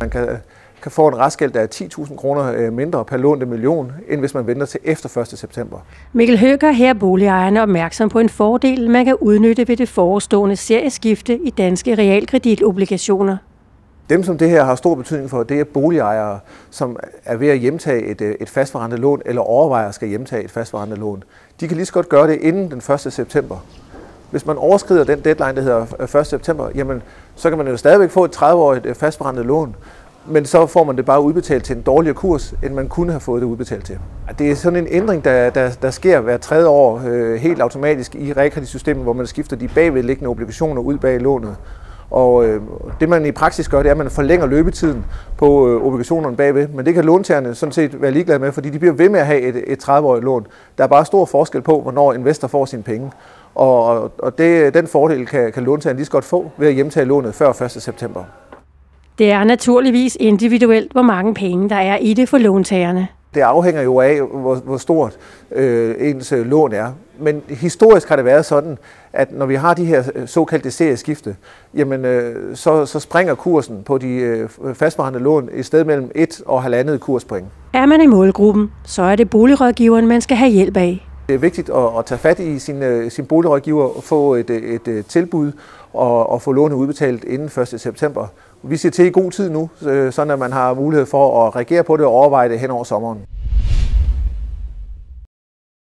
Man kan, kan få en restgæld, der er 10.000 kroner øh, mindre per lånte million, end hvis man venter til efter 1. september. Mikkel Høger her er boligejerne opmærksom på en fordel, man kan udnytte ved det forestående serieskifte i danske realkreditobligationer. Dem, som det her har stor betydning for, det er boligejere, som er ved at hjemtage et, øh, et fastforrentet lån, eller overvejer at skal hjemtage et fastforrentet lån. De kan lige så godt gøre det inden den 1. september. Hvis man overskrider den deadline, der hedder øh, 1. september, jamen, så kan man jo stadigvæk få et 30-årigt øh, fastforrentet lån, men så får man det bare udbetalt til en dårligere kurs, end man kunne have fået det udbetalt til. Det er sådan en ændring, der, der, der sker hver tredje år øh, helt automatisk i realkreditsystemet, hvor man skifter de bagvedliggende obligationer ud bag lånet. Og øh, det man i praksis gør, det er, at man forlænger løbetiden på øh, obligationerne bagved. Men det kan låntagerne sådan set være ligeglade med, fordi de bliver ved med at have et, et 30-årigt lån. Der er bare stor forskel på, hvornår investor får sine penge. Og, og det, den fordel kan, kan låntagerne lige så godt få ved at hjemtage lånet før 1. september. Det er naturligvis individuelt, hvor mange penge der er i det for låntagerne. Det afhænger jo af, hvor, hvor stort øh, ens øh, lån er. Men historisk har det været sådan, at når vi har de her øh, såkaldte serieskifte, jamen, øh, så, så springer kursen på de øh, fastforhandlede lån et sted mellem 1 og halvandet kurspoint. Er man i målgruppen, så er det boligrådgiveren, man skal have hjælp af. Det er vigtigt at, at tage fat i sin, øh, sin boligrådgiver og få et, øh, et, et tilbud og, og få lånet udbetalt inden 1. september. Vi ser til i god tid nu, sådan at man har mulighed for at reagere på det og overveje det hen over sommeren.